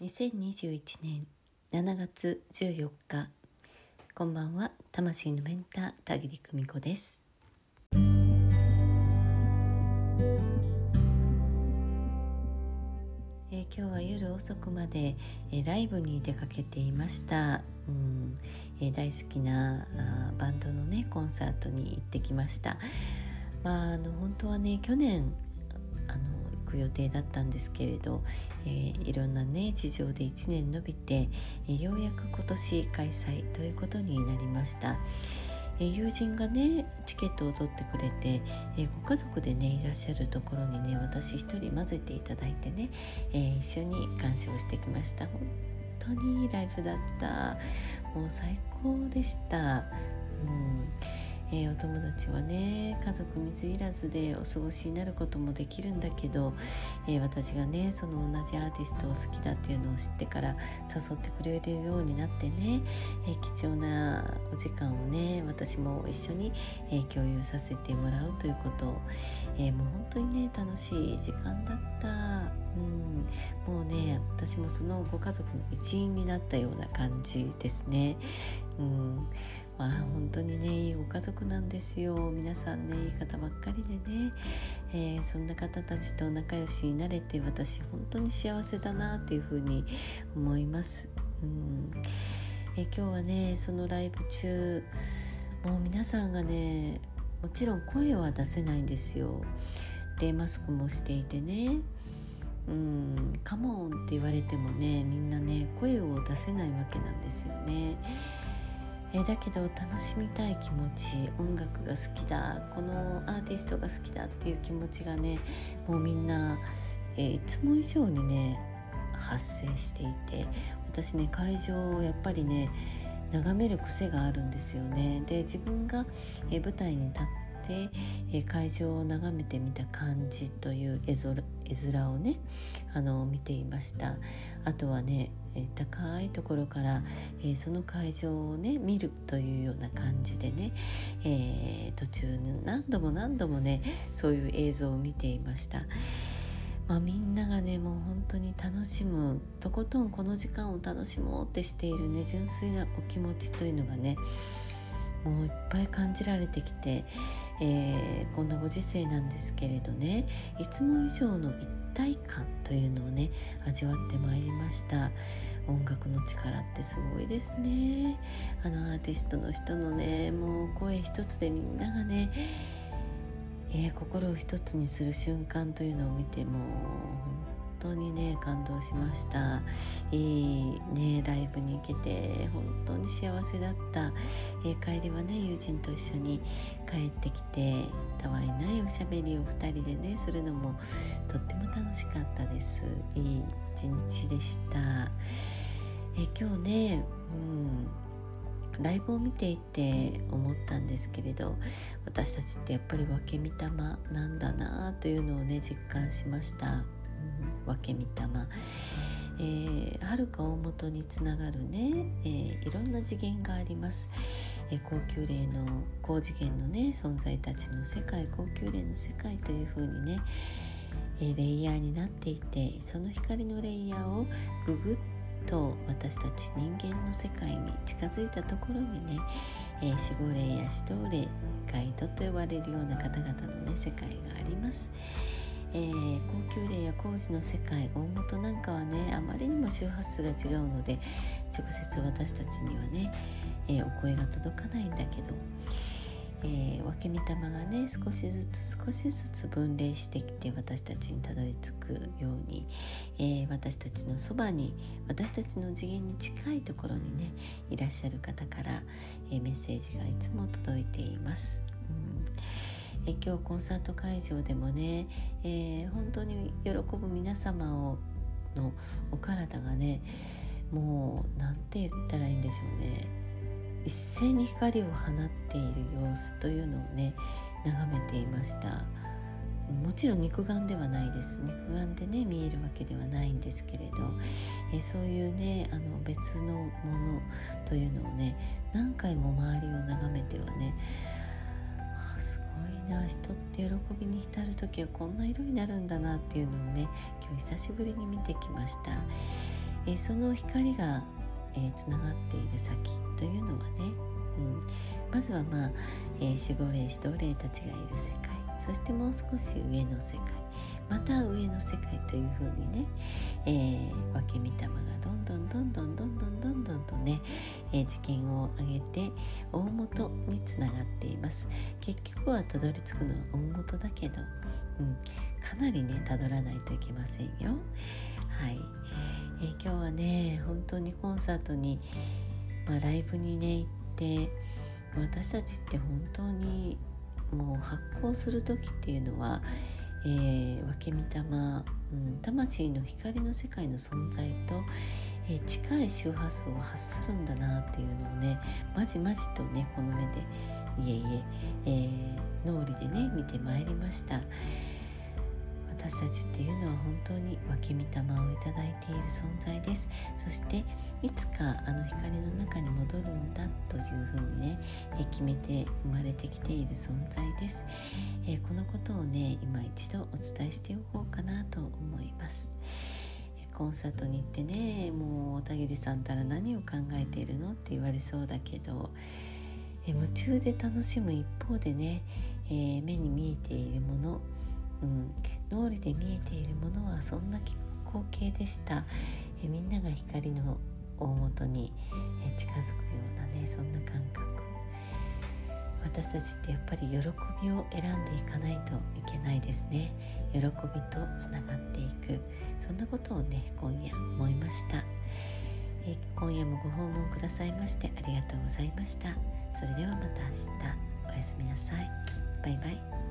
2021年7月14日こんばんは。魂のメンター田切久美子です。えー今日は夜遅くまで、えーライブに出かけていました、うん。えー大好きなあーバンドのねコンサートに行ってきました。まああの本当はね去年く予定だったんですけれど、えーいろんなね事情で1年延びて、えーようやく今年開催ということになりました。えー友人がねチケットを取ってくれて、えーご家族でねいらっしゃるところにね私一人混ぜていただいてね、えー一緒に鑑賞してきました。本当にいいライブだった。もう最高でした、うん。えーお友達はね家族水入らずでお過ごしになることもできるんだけど、えー私がねその同じアーティストを好きだっていうのを知ってから誘ってくれるようになってね、えー貴重なお時間をね私も一緒に、え共有させてもらうということを、えもう本当にね楽しい時間だった。うん、もうね私もそのご家族の一員になったような感じですね。うんまあ本当にねいいご家族なんですよ皆さんねいい方ばっかりでね、えーそんな方たちと仲良しになれて私本当に幸せだなっていうふうに思います。うんえー今日はねそのライブ中もう皆さんがねもちろん声は出せないんですよ。でマスクもしていてねうん、カモンって言われてもねみんなね声を出せないわけなんですよね。えだけど楽しみたい気持ち音楽が好きだこのアーティストが好きだっていう気持ちがねもうみんな、えいつも以上にね発生していて私ね会場をやっぱりね眺める癖があるんですよね。で自分が、え舞台に立って、え会場を眺めてみた感じという絵絵面をねあの見ていましたあとはね、高いところから、えその会場をね見るというような感じでね、えー途中何度も何度もねそういう映像を見ていました。まあ、みんながねもう本当に楽しむとことんこの時間を楽しもうってしているね純粋なお気持ちというのがねもういっぱい感じられてきて、えーこんなご時世なんですけれどねいつも以上の一体感というのをね味わってまいりました。音楽の力ってすごいですね。あのアーティストの人のねもう声一つでみんながねえー心を一つにする瞬間というのを見ても本当にね感動しました。いいねライブに行けて本当に幸せだった、えー帰りはね友人と一緒に帰ってきてたわいないおしゃべりを2人でねするのもとっても楽しかったです。いい一日でした、えー今日ねうんライブを見ていて思ったんですけれど私たちってやっぱり分け御霊なんだなというのをね実感しました、うん、分け御霊えー、遥か大元につながるね、えーいろんな次元があります、えー高級霊の高次元のね存在たちの世界高級霊の世界というふうにね、えーレイヤーになっていてその光のレイヤーをググッと私たち人間の世界に近づいたところにね、えー守護霊や指導霊ガイドと呼ばれるような方々のね世界があります。えー高級霊や工事の世界大元なんかはねあまりにも周波数が違うので直接私たちにはね、えーお声が届かないんだけど、えー分け御霊がね少しずつ少しずつ分霊してきて私たちにたどり着くように、えー私たちのそばに私たちの次元に近いところにねいらっしゃる方から、えメッセージがいつも届いています。え今日コンサート会場でもね、えー本当に喜ぶ皆様をのお体がねもうなんて言ったらいいんでしょうね。一斉に光を放っている様子というのをね眺めていました。もちろん肉眼ではないです。肉眼でね見えるわけではないんですけれど、えそういうねあの別のものというのをね何回も周りを眺めてはねな人って喜びに浸る時はこんな色になるんだなっていうのをね今日久しぶりに見てきました、えその光がつな、えがっている先というのはね、うん、まずはまあ、えー、守護霊指導霊たちがいる世界。そしてもう少し上の世界。また上の世界というふうにね、えー、分け御霊がどんどんどんどんどんどんどんどんとね、えー、知見を上げて大元につながっています。結局はたどり着くのは大元だけど、うん、かなりねたどらないといけませんよ。はい、えー、今日はね本当にコンサートに、まあ、ライブにね行って私たちって本当にもう発光する時っていうのは、えー、分け御霊、うん、魂の光の世界の存在と、え、近い周波数を発するんだなっていうのをねまじまじとねこの目でいえいええー、脳裏でね見てまいりました。私たちっていうのは本当に分け御霊をいただいている存在です。そしていつかあの光の中に戻るんだというふうにねえ決めて生まれてきている存在です、えー、このことをね今一度お伝えしておこうかなと思います。コンサートに行ってねもう小田切さんたら何を考えているのって言われそうだけど夢中で楽しむ一方でね、えー、目に見えているものうん、脳裏で見えているものはそんな光景でした。えみんなが光の大元にえ近づくようなね私たちってやっぱり喜びを選んでいかないといけないですね。喜びとつながっていく。そんなことをね今夜思いました。え今夜もご訪問くださいましてありがとうございました。それではまた明日。おやすみなさい。バイバイ。